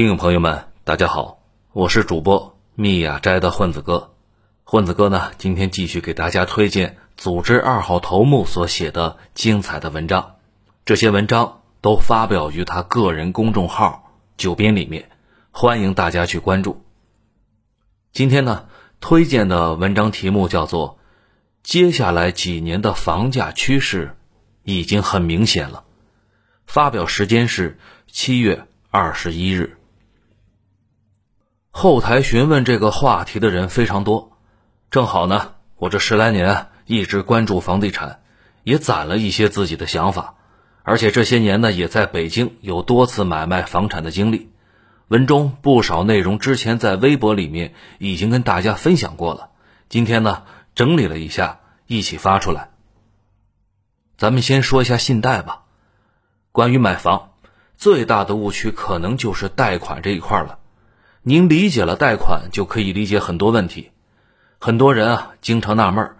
听友朋友们，大家好，我是主播密雅斋的混子哥。混子哥呢，今天继续给大家推荐组织二号头目所写的精彩的文章。这些文章都发表于他个人公众号“九编”里面，欢迎大家去关注。今天呢，推荐的文章题目叫做《接下来几年的房价趋势已经很明显了》，发表时间是七月二十一日。后台询问这个话题的人非常多，正好呢，我这十来年一直关注房地产，也攒了一些自己的想法，而且这些年呢，也在北京有多次买卖房产的经历。文中不少内容之前在微博里面已经跟大家分享过了，今天呢整理了一下，一起发出来。咱们先说一下信贷吧。关于买房，最大的误区可能就是贷款这一块了。您理解了贷款，就可以理解很多问题。很多人啊，经常纳闷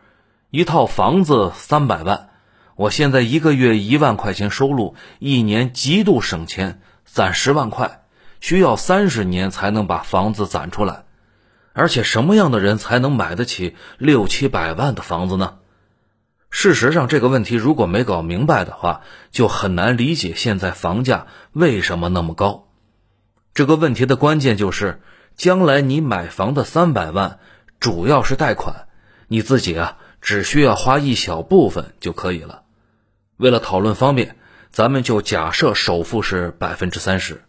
一套房子三百万，我现在一个月一万块钱收入，一年极度省钱，攒十万块，需要三十年才能把房子攒出来。而且什么样的人才能买得起六七百万的房子呢？事实上，这个问题如果没搞明白的话，就很难理解现在房价为什么那么高。这个问题的关键就是，将来你买房的三百万主要是贷款，你自己啊只需要花一小部分就可以了。为了讨论方便，咱们就假设首付是百分之三十。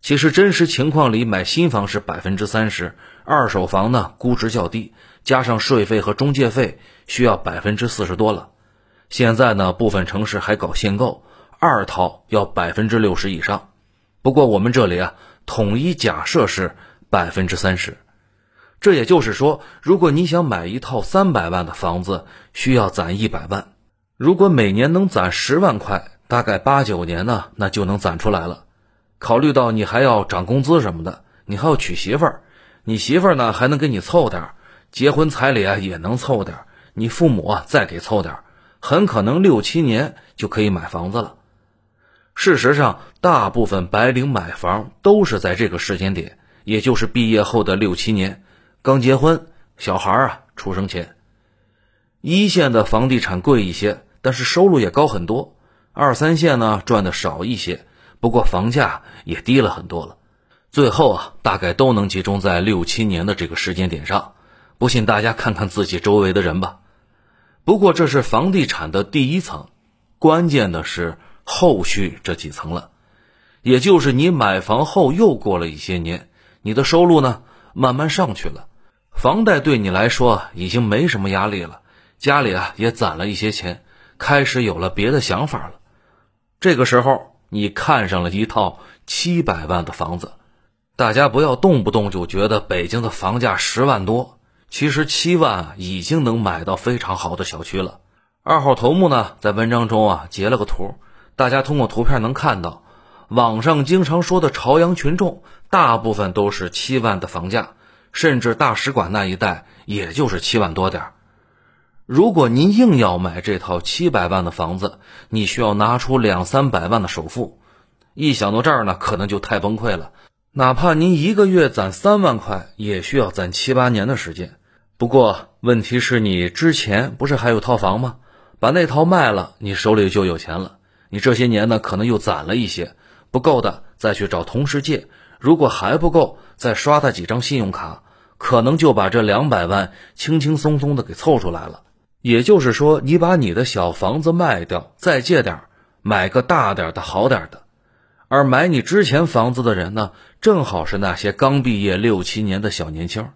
其实真实情况里，买新房是百分之三十，二手房呢估值较低，加上税费和中介费，需要百分之四十多了。现在呢，部分城市还搞限购，二套要百分之六十以上。不过我们这里啊，统一假设是百分之三十，这也就是说，如果你想买一套三百万的房子，需要攒一百万。如果每年能攒十万块，大概八九年呢，那就能攒出来了。考虑到你还要涨工资什么的，你还要娶媳妇儿，你媳妇儿呢还能给你凑点儿，结婚彩礼啊也能凑点儿，你父母啊再给凑点儿，很可能六七年就可以买房子了。事实上，大部分白领买房都是在这个时间点，也就是毕业后的六七年，刚结婚，小孩啊出生前。一线的房地产贵一些，但是收入也高很多；二三线呢赚的少一些，不过房价也低了很多了。最后啊，大概都能集中在六七年的这个时间点上。不信大家看看自己周围的人吧。不过这是房地产的第一层，关键的是。后续这几层了，也就是你买房后又过了一些年，你的收入呢慢慢上去了，房贷对你来说已经没什么压力了，家里啊也攒了一些钱，开始有了别的想法了。这个时候你看上了一套七百万的房子，大家不要动不动就觉得北京的房价十万多，其实七万已经能买到非常好的小区了。二号头目呢在文章中啊截了个图。大家通过图片能看到，网上经常说的朝阳群众，大部分都是七万的房价，甚至大使馆那一带也就是七万多点儿。如果您硬要买这套七百万的房子，你需要拿出两三百万的首付。一想到这儿呢，可能就太崩溃了。哪怕您一个月攒三万块，也需要攒七八年的时间。不过问题是你之前不是还有套房吗？把那套卖了，你手里就有钱了。你这些年呢，可能又攒了一些不够的，再去找同事借；如果还不够，再刷他几张信用卡，可能就把这两百万轻轻松松的给凑出来了。也就是说，你把你的小房子卖掉，再借点买个大点的好点的。而买你之前房子的人呢，正好是那些刚毕业六七年的小年轻，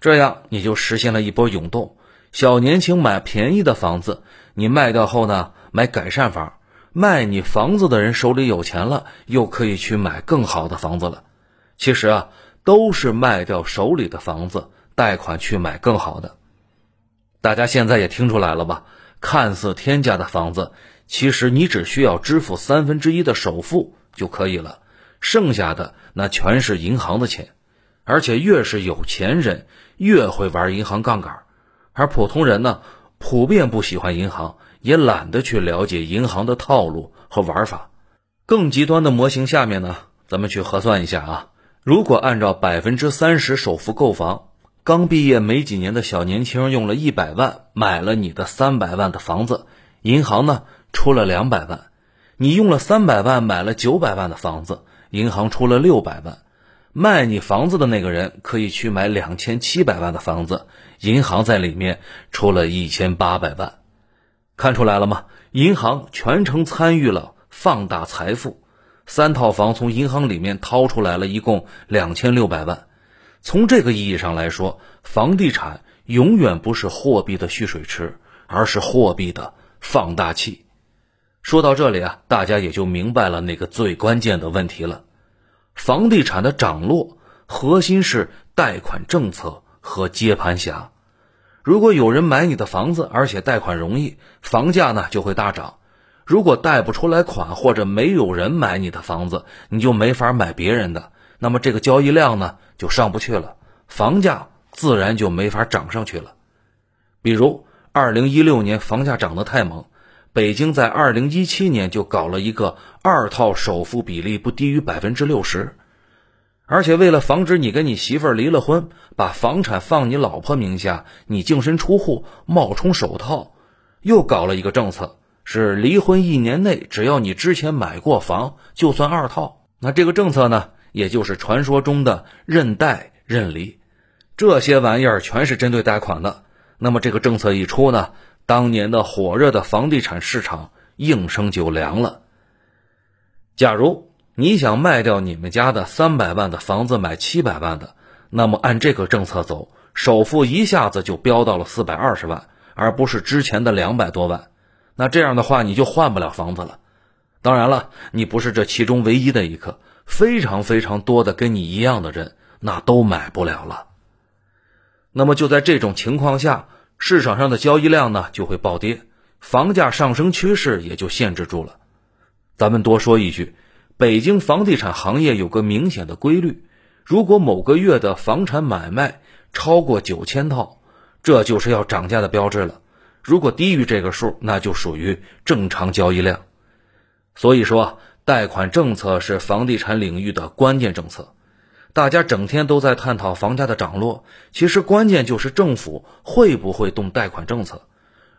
这样你就实现了一波涌动。小年轻买便宜的房子，你卖掉后呢，买改善房。卖你房子的人手里有钱了，又可以去买更好的房子了。其实啊，都是卖掉手里的房子，贷款去买更好的。大家现在也听出来了吧？看似天价的房子，其实你只需要支付三分之一的首付就可以了，剩下的那全是银行的钱。而且越是有钱人，越会玩银行杠杆，而普通人呢，普遍不喜欢银行。也懒得去了解银行的套路和玩法。更极端的模型下面呢，咱们去核算一下啊。如果按照百分之三十首付购房，刚毕业没几年的小年轻用了一百万买了你的三百万的房子，银行呢出了两百万；你用了三百万买了九百万的房子，银行出了六百万。卖你房子的那个人可以去买两千七百万的房子，银行在里面出了一千八百万。看出来了吗？银行全程参与了放大财富。三套房从银行里面掏出来了，一共两千六百万。从这个意义上来说，房地产永远不是货币的蓄水池，而是货币的放大器。说到这里啊，大家也就明白了那个最关键的问题了：房地产的涨落核心是贷款政策和接盘侠。如果有人买你的房子，而且贷款容易，房价呢就会大涨。如果贷不出来款，或者没有人买你的房子，你就没法买别人的，那么这个交易量呢就上不去了，房价自然就没法涨上去了。比如，二零一六年房价涨得太猛，北京在二零一七年就搞了一个二套首付比例不低于百分之六十，而且为了防止你跟你媳妇儿离了婚，把房产放你老婆名下，你净身出户冒充首套，又搞了一个政策。是离婚一年内，只要你之前买过房，就算二套。那这个政策呢，也就是传说中的认贷认离，这些玩意儿全是针对贷款的。那么这个政策一出呢，当年的火热的房地产市场应声就凉了。假如你想卖掉你们家的三百万的房子买七百万的，那么按这个政策走，首付一下子就飙到了四百二十万，而不是之前的两百多万。那这样的话，你就换不了房子了。当然了，你不是这其中唯一的一个，非常非常多的跟你一样的人，那都买不了了。那么就在这种情况下，市场上的交易量呢就会暴跌，房价上升趋势也就限制住了。咱们多说一句，北京房地产行业有个明显的规律：如果某个月的房产买卖超过九千套，这就是要涨价的标志了。如果低于这个数，那就属于正常交易量。所以说，贷款政策是房地产领域的关键政策。大家整天都在探讨房价的涨落，其实关键就是政府会不会动贷款政策。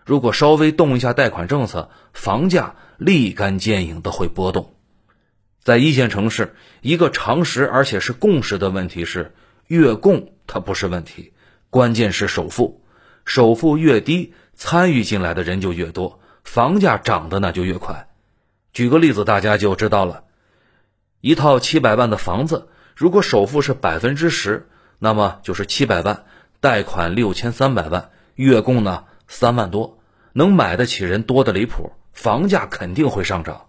如果稍微动一下贷款政策，房价立竿见影的会波动。在一线城市，一个常识而且是共识的问题是，月供它不是问题，关键是首付，首付越低。参与进来的人就越多，房价涨的那就越快。举个例子，大家就知道了。一套七百万的房子，如果首付是百分之十，那么就是七百万，贷款六千三百万，月供呢三万多，能买得起人多的离谱，房价肯定会上涨。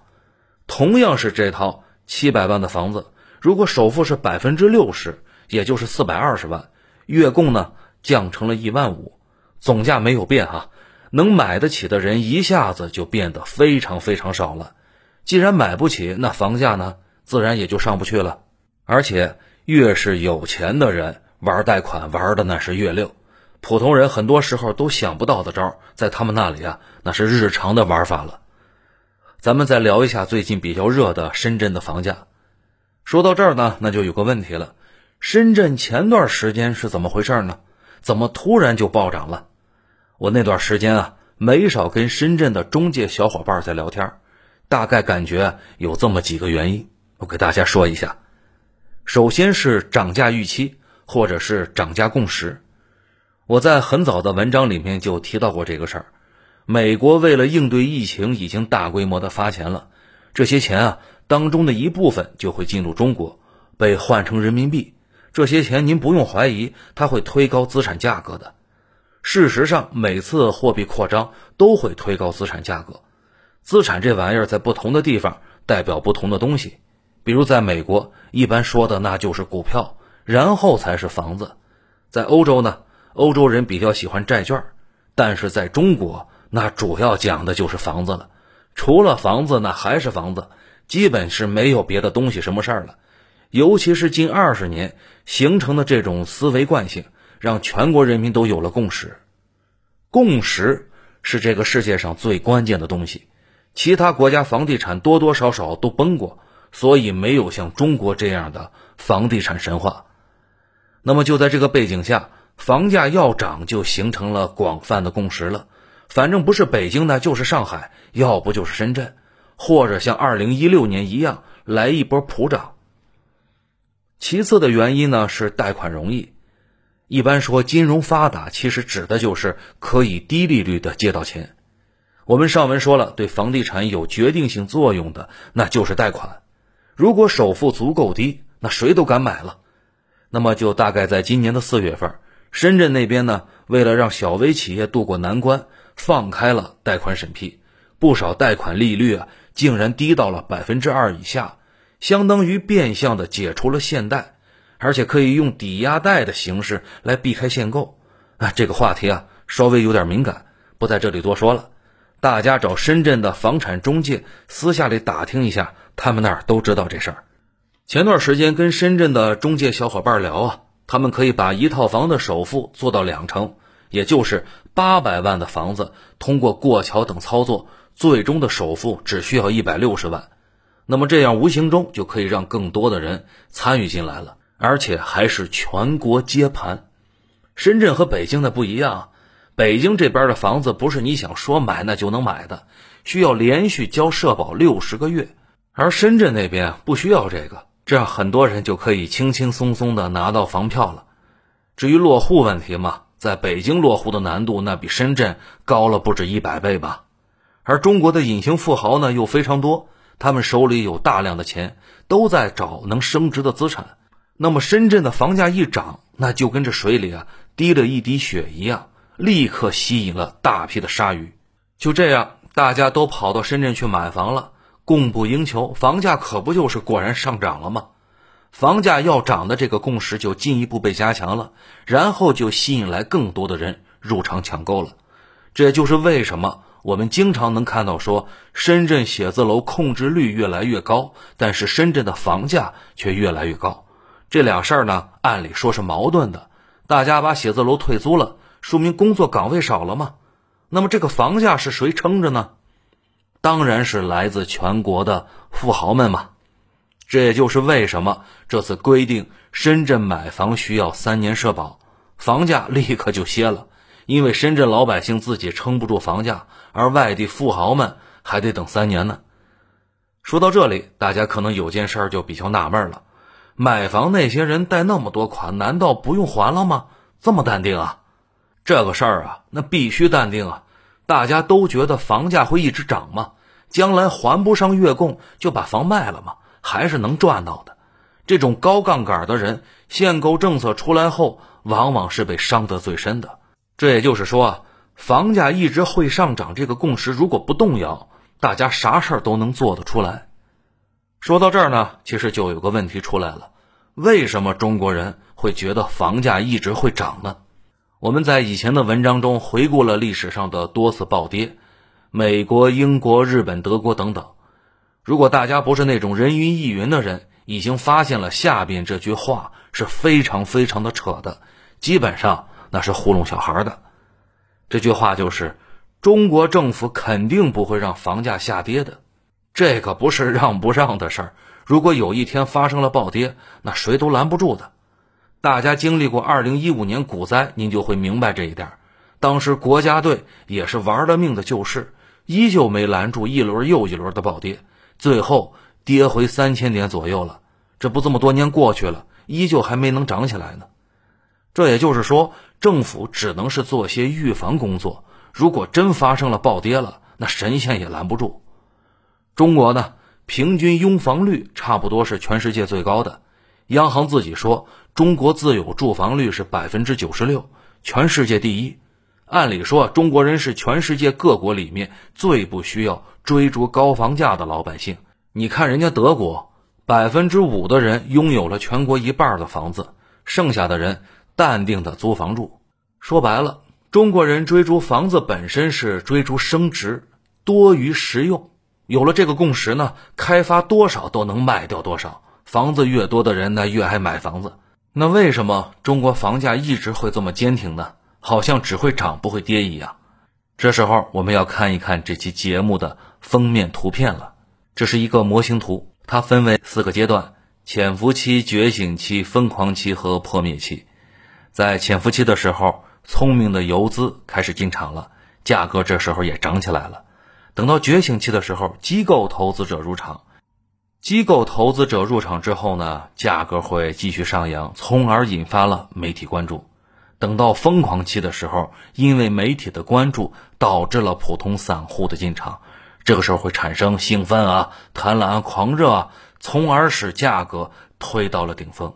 同样是这套七百万的房子，如果首付是百分之六十，也就是四百二十万，月供呢降成了一万五，总价没有变哈。能买得起的人一下子就变得非常非常少了，既然买不起，那房价呢，自然也就上不去了。而且越是有钱的人玩贷款玩的那是越溜，普通人很多时候都想不到的招，在他们那里啊，那是日常的玩法了。咱们再聊一下最近比较热的深圳的房价。说到这儿呢，那就有个问题了：深圳前段时间是怎么回事呢？怎么突然就暴涨了？我那段时间啊，没少跟深圳的中介小伙伴在聊天，大概感觉有这么几个原因，我给大家说一下。首先是涨价预期，或者是涨价共识。我在很早的文章里面就提到过这个事儿。美国为了应对疫情，已经大规模的发钱了，这些钱啊当中的一部分就会进入中国，被换成人民币。这些钱您不用怀疑，它会推高资产价格的。事实上，每次货币扩张都会推高资产价格。资产这玩意儿在不同的地方代表不同的东西。比如在美国，一般说的那就是股票，然后才是房子。在欧洲呢，欧洲人比较喜欢债券，但是在中国，那主要讲的就是房子了。除了房子，那还是房子，基本是没有别的东西什么事儿了。尤其是近二十年形成的这种思维惯性。让全国人民都有了共识，共识是这个世界上最关键的东西。其他国家房地产多多少少都崩过，所以没有像中国这样的房地产神话。那么就在这个背景下，房价要涨就形成了广泛的共识了。反正不是北京的，就是上海，要不就是深圳，或者像二零一六年一样来一波普涨。其次的原因呢是贷款容易。一般说金融发达，其实指的就是可以低利率的借到钱。我们上文说了，对房地产有决定性作用的，那就是贷款。如果首付足够低，那谁都敢买了。那么就大概在今年的四月份，深圳那边呢，为了让小微企业渡过难关，放开了贷款审批，不少贷款利率啊，竟然低到了百分之二以下，相当于变相的解除了限贷。而且可以用抵押贷的形式来避开限购，啊，这个话题啊稍微有点敏感，不在这里多说了。大家找深圳的房产中介私下里打听一下，他们那儿都知道这事儿。前段时间跟深圳的中介小伙伴聊啊，他们可以把一套房的首付做到两成，也就是八百万的房子，通过过桥等操作，最终的首付只需要一百六十万。那么这样无形中就可以让更多的人参与进来了。而且还是全国接盘，深圳和北京的不一样，北京这边的房子不是你想说买那就能买的，需要连续交社保六十个月，而深圳那边不需要这个，这样很多人就可以轻轻松松的拿到房票了。至于落户问题嘛，在北京落户的难度那比深圳高了不止一百倍吧，而中国的隐形富豪呢又非常多，他们手里有大量的钱，都在找能升值的资产。那么深圳的房价一涨，那就跟这水里啊滴了一滴血一样，立刻吸引了大批的鲨鱼。就这样，大家都跑到深圳去买房了，供不应求，房价可不就是果然上涨了吗？房价要涨的这个共识就进一步被加强了，然后就吸引来更多的人入场抢购了。这也就是为什么我们经常能看到说，深圳写字楼控制率越来越高，但是深圳的房价却越来越高。这俩事儿呢，按理说是矛盾的。大家把写字楼退租了，说明工作岗位少了吗？那么这个房价是谁撑着呢？当然是来自全国的富豪们嘛。这也就是为什么这次规定深圳买房需要三年社保，房价立刻就歇了。因为深圳老百姓自己撑不住房价，而外地富豪们还得等三年呢。说到这里，大家可能有件事儿就比较纳闷了。买房那些人贷那么多款，难道不用还了吗？这么淡定啊？这个事儿啊，那必须淡定啊！大家都觉得房价会一直涨吗？将来还不上月供就把房卖了吗？还是能赚到的。这种高杠杆的人，限购政策出来后，往往是被伤得最深的。这也就是说啊，房价一直会上涨这个共识如果不动摇，大家啥事儿都能做得出来。说到这儿呢，其实就有个问题出来了：为什么中国人会觉得房价一直会涨呢？我们在以前的文章中回顾了历史上的多次暴跌，美国、英国、日本、德国等等。如果大家不是那种人云亦云的人，已经发现了下边这句话是非常非常的扯的，基本上那是糊弄小孩的。这句话就是：中国政府肯定不会让房价下跌的。这可不是让不让的事儿。如果有一天发生了暴跌，那谁都拦不住的。大家经历过二零一五年股灾，您就会明白这一点。当时国家队也是玩了命的救市，依旧没拦住一轮又一轮的暴跌，最后跌回三千点左右了。这不这么多年过去了，依旧还没能涨起来呢。这也就是说，政府只能是做些预防工作。如果真发生了暴跌了，那神仙也拦不住。中国呢，平均拥房率差不多是全世界最高的。央行自己说，中国自有住房率是百分之九十六，全世界第一。按理说，中国人是全世界各国里面最不需要追逐高房价的老百姓。你看人家德国，百分之五的人拥有了全国一半的房子，剩下的人淡定的租房住。说白了，中国人追逐房子本身是追逐升值多于实用。有了这个共识呢，开发多少都能卖掉多少，房子越多的人呢越爱买房子。那为什么中国房价一直会这么坚挺呢？好像只会涨不会跌一样。这时候我们要看一看这期节目的封面图片了。这是一个模型图，它分为四个阶段：潜伏期、觉醒期、疯狂期和破灭期。在潜伏期的时候，聪明的游资开始进场了，价格这时候也涨起来了。等到觉醒期的时候，机构投资者入场，机构投资者入场之后呢，价格会继续上扬，从而引发了媒体关注。等到疯狂期的时候，因为媒体的关注，导致了普通散户的进场，这个时候会产生兴奋啊、贪婪、啊狂热啊，从而使价格推到了顶峰。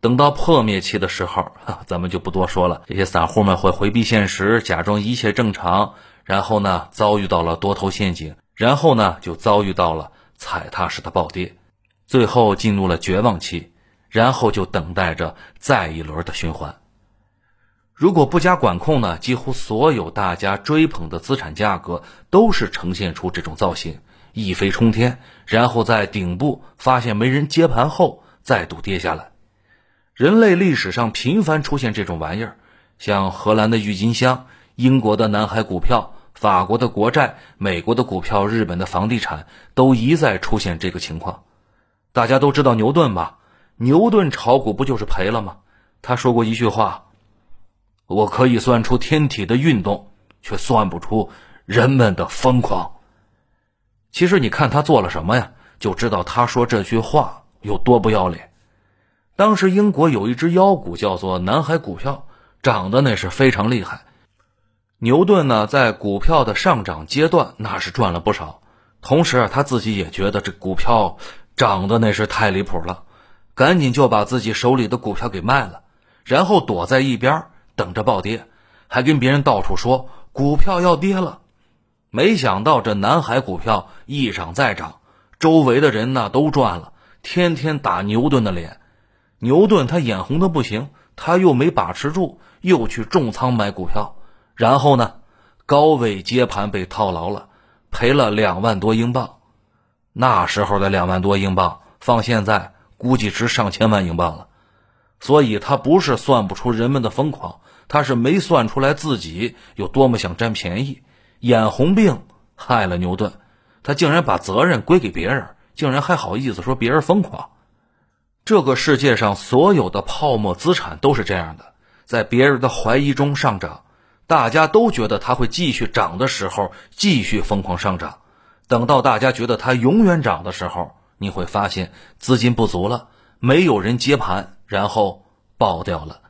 等到破灭期的时候，咱们就不多说了，这些散户们会回避现实，假装一切正常，然后呢，遭遇到了多头陷阱，然后呢，就遭遇到了踩踏式的暴跌，最后进入了绝望期，然后就等待着再一轮的循环。如果不加管控呢，几乎所有大家追捧的资产价格都是呈现出这种造型，一飞冲天，然后在顶部发现没人接盘后再度跌下来。人类历史上频繁出现这种玩意儿，像荷兰的郁金香、英国的南海股票、法国的国债、美国的股票、日本的房地产，都一再出现这个情况。大家都知道牛顿吧？牛顿炒股不就是赔了吗？他说过一句话。我可以算出天体的运动，却算不出人们的疯狂。其实你看他做了什么呀，就知道他说这句话有多不要脸。当时英国有一只妖股叫做南海股票，涨的那是非常厉害。牛顿呢，在股票的上涨阶段那是赚了不少，同时啊他自己也觉得这股票涨的那是太离谱了，赶紧就把自己手里的股票给卖了，然后躲在一边。等着暴跌，还跟别人到处说股票要跌了。没想到这南海股票一涨再涨，周围的人呢都赚了，天天打牛顿的脸。牛顿他眼红的不行，他又没把持住，又去重仓买股票，然后呢，高位接盘被套牢了，赔了两万多英镑。那时候的两万多英镑，放现在估计值上千万英镑了。所以他不是算不出人们的疯狂，他是没算出来自己有多么想占便宜。眼红病害了牛顿，他竟然把责任归给别人，竟然还好意思说别人疯狂。这个世界上所有的泡沫资产都是这样的，在别人的怀疑中上涨，大家都觉得它会继续涨的时候，继续疯狂上涨。等到大家觉得它永远涨的时候，你会发现资金不足了，没有人接盘。然后爆掉了。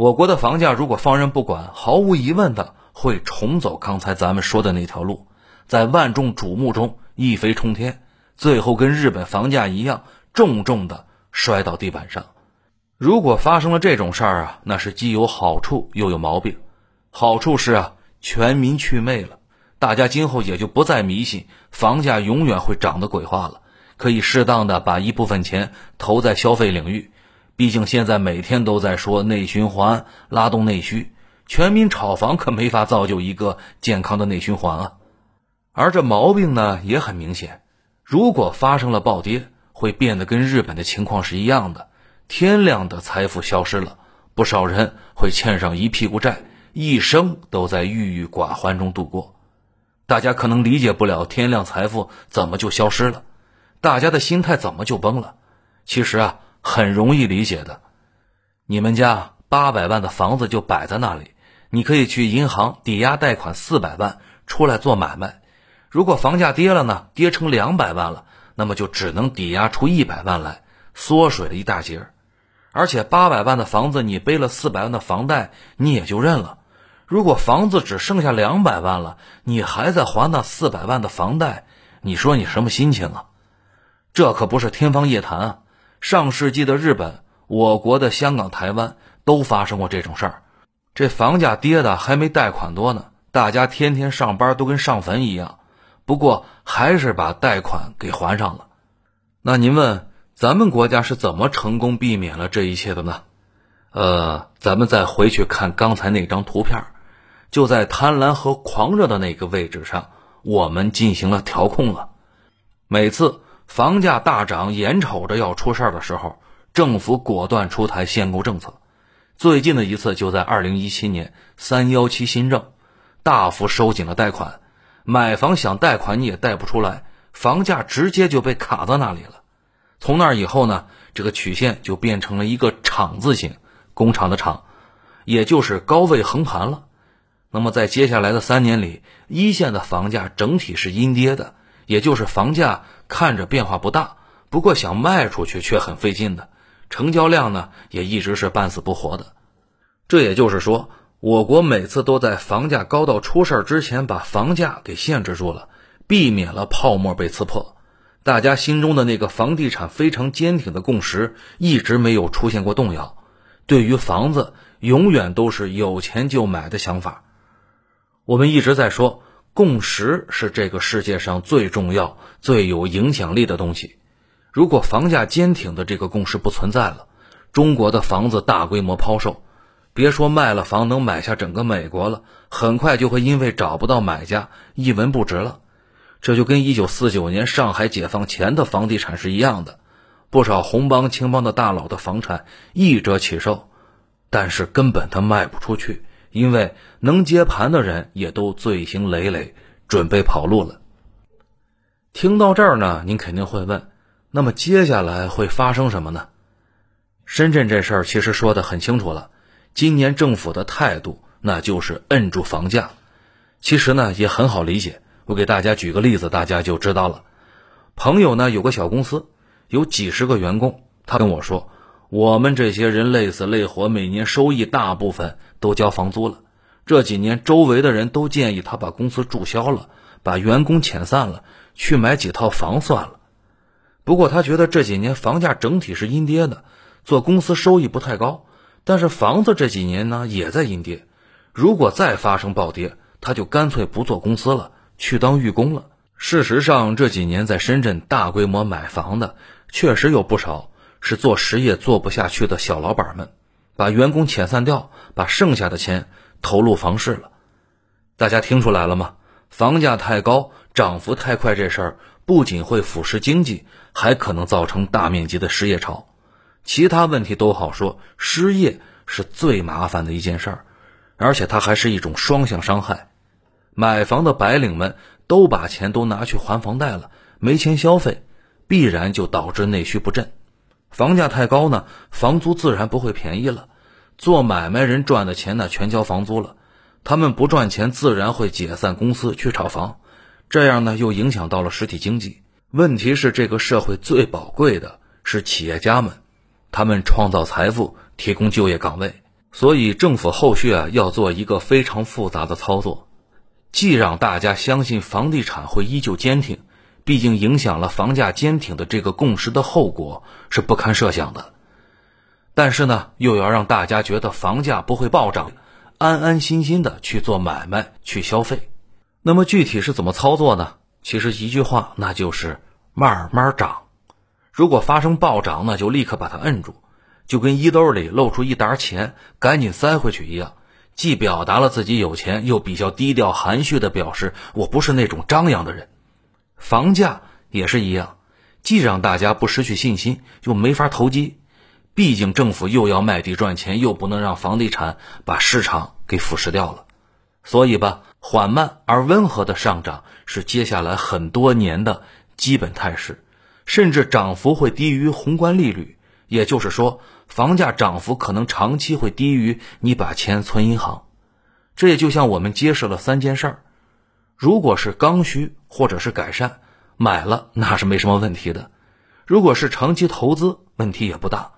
我国的房价如果放任不管，毫无疑问的会重走刚才咱们说的那条路，在万众瞩目中一飞冲天，最后跟日本房价一样，重重的摔到地板上。如果发生了这种事儿啊，那是既有好处又有毛病。好处是啊，全民去魅了，大家今后也就不再迷信房价永远会涨的鬼话了，可以适当的把一部分钱投在消费领域。毕竟现在每天都在说内循环拉动内需，全民炒房可没法造就一个健康的内循环啊。而这毛病呢也很明显，如果发生了暴跌，会变得跟日本的情况是一样的，天量的财富消失了，不少人会欠上一屁股债，一生都在郁郁寡欢中度过。大家可能理解不了天量财富怎么就消失了，大家的心态怎么就崩了？其实啊。很容易理解的，你们家八百万的房子就摆在那里，你可以去银行抵押贷款四百万出来做买卖。如果房价跌了呢，跌成两百万了，那么就只能抵押出一百万来，缩水了一大截。而且八百万的房子，你背了四百万的房贷，你也就认了。如果房子只剩下两百万了，你还在还那四百万的房贷，你说你什么心情啊？这可不是天方夜谭啊！上世纪的日本、我国的香港、台湾都发生过这种事儿，这房价跌的还没贷款多呢，大家天天上班都跟上坟一样，不过还是把贷款给还上了。那您问咱们国家是怎么成功避免了这一切的呢？呃，咱们再回去看刚才那张图片，就在贪婪和狂热的那个位置上，我们进行了调控了，每次。房价大涨，眼瞅着要出事儿的时候，政府果断出台限购政策。最近的一次就在二零一七年三幺七新政，大幅收紧了贷款，买房想贷款你也贷不出来，房价直接就被卡到那里了。从那以后呢，这个曲线就变成了一个厂字形，工厂的厂，也就是高位横盘了。那么在接下来的三年里，一线的房价整体是阴跌的，也就是房价看着变化不大，不过想卖出去却很费劲的，成交量呢也一直是半死不活的。这也就是说，我国每次都在房价高到出事之前把房价给限制住了，避免了泡沫被刺破。大家心中的那个房地产非常坚挺的共识一直没有出现过动摇，对于房子永远都是有钱就买的想法。我们一直在说，共识是这个世界上最重要、最有影响力的东西。如果房价坚挺的这个共识不存在了，中国的房子大规模抛售，别说卖了房能买下整个美国了，很快就会因为找不到买家一文不值了。这就跟一九四九年上海解放前的房地产是一样的，不少红帮青帮的大佬的房产一折起售，但是根本他卖不出去，因为能接盘的人也都罪行累累，准备跑路了。听到这儿呢，您肯定会问，那么接下来会发生什么呢？深圳这事儿其实说的很清楚了，今年政府的态度那就是摁住房价，其实呢也很好理解。我给大家举个例子，大家就知道了。朋友呢有个小公司，有几十个员工。他跟我说，我们这些人累死累活，每年收益大部分都交房租了。这几年周围的人都建议他把公司注销了，把员工遣散了，去买几套房算了。不过他觉得这几年房价整体是阴跌的，做公司收益不太高。但是房子这几年呢也在阴跌，如果再发生暴跌，他就干脆不做公司了。去当寓工了。事实上，这几年在深圳大规模买房的，确实有不少是做实业做不下去的小老板们，把员工遣散掉，把剩下的钱投入房市了。大家听出来了吗？房价太高，涨幅太快，这事儿不仅会腐蚀经济，还可能造成大面积的失业潮。其他问题都好说，失业是最麻烦的一件事儿，而且它还是一种双向伤害。买房的白领们都把钱都拿去还房贷了，没钱消费，必然就导致内需不振。房价太高呢，房租自然不会便宜了。做买卖人赚的钱呢，全交房租了，他们不赚钱，自然会解散公司去炒房，这样呢又影响到了实体经济。问题是，这个社会最宝贵的是企业家们，他们创造财富，提供就业岗位，所以政府后续啊要做一个非常复杂的操作。既让大家相信房地产会依旧坚挺，毕竟影响了房价坚挺的这个共识的后果是不堪设想的。但是呢，又要让大家觉得房价不会暴涨，安安心心的去做买卖、去消费。那么具体是怎么操作呢？其实一句话，那就是慢慢涨。如果发生暴涨呢，就立刻把它摁住，就跟衣兜里露出一沓钱，赶紧塞回去一样。既表达了自己有钱，又比较低调含蓄的表示我不是那种张扬的人。房价也是一样，既让大家不失去信心，又没法投机。毕竟政府又要卖地赚钱，又不能让房地产把市场给腐蚀掉了。所以吧，缓慢而温和的上涨是接下来很多年的基本态势，甚至涨幅会低于宏观利率。也就是说。房价涨幅可能长期会低于你把钱存银行，这也就像我们揭示了三件事儿：如果是刚需或者是改善，买了那是没什么问题的；如果是长期投资，问题也不大。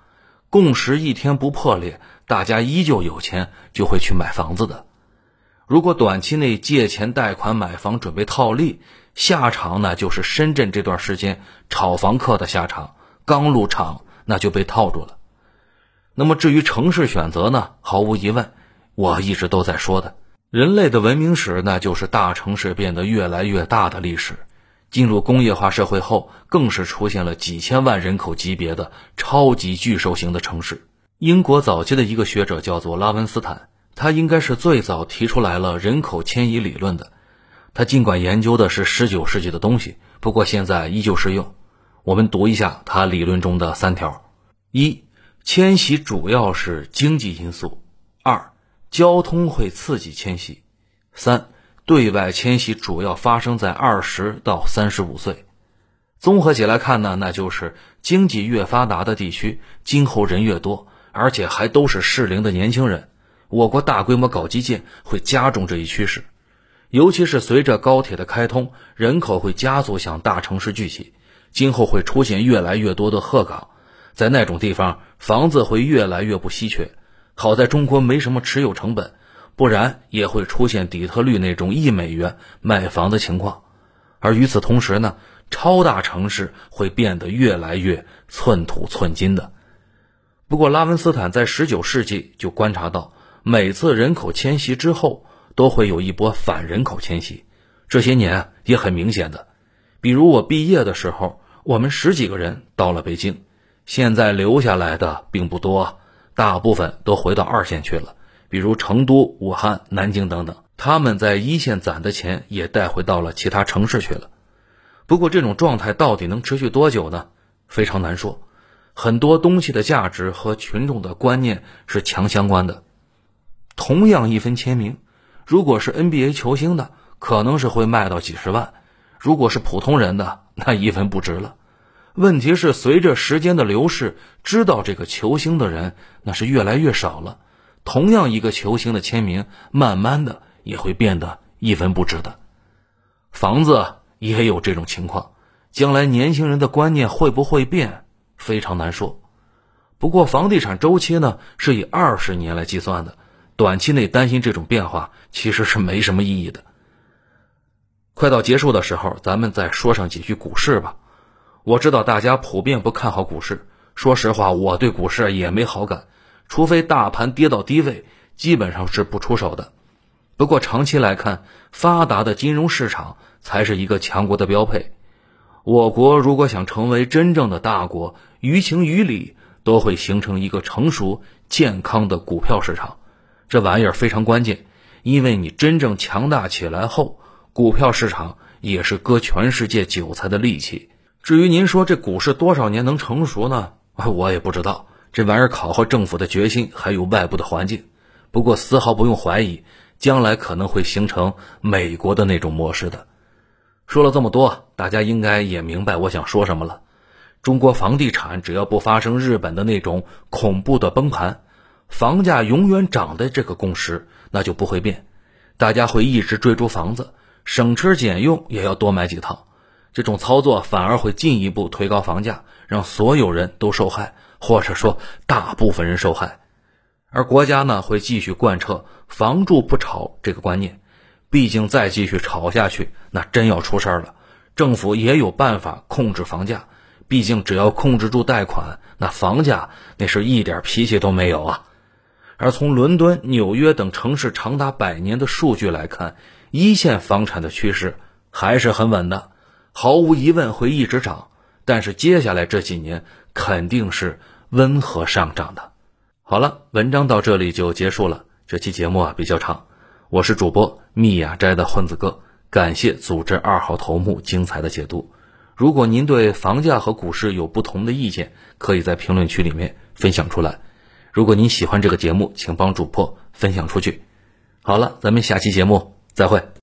共识一天不破裂，大家依旧有钱就会去买房子的。如果短期内借钱贷款买房准备套利，下场呢就是深圳这段时间炒房客的下场，刚入场那就被套住了。那么至于城市选择呢？毫无疑问，我一直都在说的，人类的文明史那就是大城市变得越来越大的历史。进入工业化社会后，更是出现了几千万人口级别的超级巨兽型的城市。英国早期的一个学者叫做拉文斯坦，他应该是最早提出来了人口迁移理论的。他尽管研究的是十九世纪的东西，不过现在依旧适用。我们读一下他理论中的三条：一。迁徙主要是经济因素。二，交通会刺激迁徙。三，对外迁徙主要发生在二十到三十五岁。综合起来看呢，那就是经济越发达的地区，今后人越多，而且还都是适龄的年轻人。我国大规模搞基建会加重这一趋势，尤其是随着高铁的开通，人口会加速向大城市聚集，今后会出现越来越多的鹤岗，在那种地方，房子会越来越不稀缺。好在中国没什么持有成本，不然也会出现底特律那种一美元卖房的情况。而与此同时呢，超大城市会变得越来越寸土寸金的。不过，拉文斯坦在19世纪就观察到，每次人口迁徙之后，都会有一波反人口迁徙。这些年也很明显的，比如我毕业的时候，我们十几个人到了北京，现在留下来的并不多。大部分都回到二线去了，比如成都、武汉、南京等等。他们在一线攒的钱也带回到了其他城市去了。不过，这种状态到底能持续多久呢？非常难说。很多东西的价值和群众的观念是强相关的。同样一分签名，如果是 NBA 球星的，可能是会卖到几十万；如果是普通人的，那一分不值了。问题是，随着时间的流逝，知道这个球星的人那是越来越少了。同样一个球星的签名，慢慢的也会变得一文不值的。房子也有这种情况，将来年轻人的观念会不会变，非常难说。不过，房地产周期呢是以二十年来计算的，短期内担心这种变化其实是没什么意义的。快到结束的时候，咱们再说上几句股市吧。我知道大家普遍不看好股市，说实话，我对股市也没好感，除非大盘跌到低位，基本上是不出手的。不过长期来看，发达的金融市场才是一个强国的标配。我国如果想成为真正的大国，于情于理都会形成一个成熟健康的股票市场，这玩意儿非常关键，因为你真正强大起来后，股票市场也是割全世界韭菜的利器。至于您说这股市多少年能成熟呢？我也不知道，这玩意儿考核政府的决心，还有外部的环境。不过丝毫不用怀疑，将来可能会形成美国的那种模式的。说了这么多，大家应该也明白我想说什么了。中国房地产只要不发生日本的那种恐怖的崩盘，房价永远涨的这个共识那就不会变。大家会一直追逐房子，省吃俭用也要多买几套。这种操作反而会进一步推高房价，让所有人都受害，或者说大部分人受害。而国家呢，会继续贯彻“房住不炒”这个观念。毕竟再继续炒下去，那真要出事儿了。政府也有办法控制房价，毕竟只要控制住贷款，那房价那是一点脾气都没有啊。而从伦敦、纽约等城市长达百年的数据来看，一线房产的趋势还是很稳的。毫无疑问会一直涨，但是接下来这几年肯定是温和上涨的。好了，文章到这里就结束了。这期节目啊比较长，我是主播密雅斋的混子哥，感谢组织二号头目精彩的解读。如果您对房价和股市有不同的意见，可以在评论区里面分享出来。如果您喜欢这个节目，请帮主播分享出去。好了，咱们下期节目再会。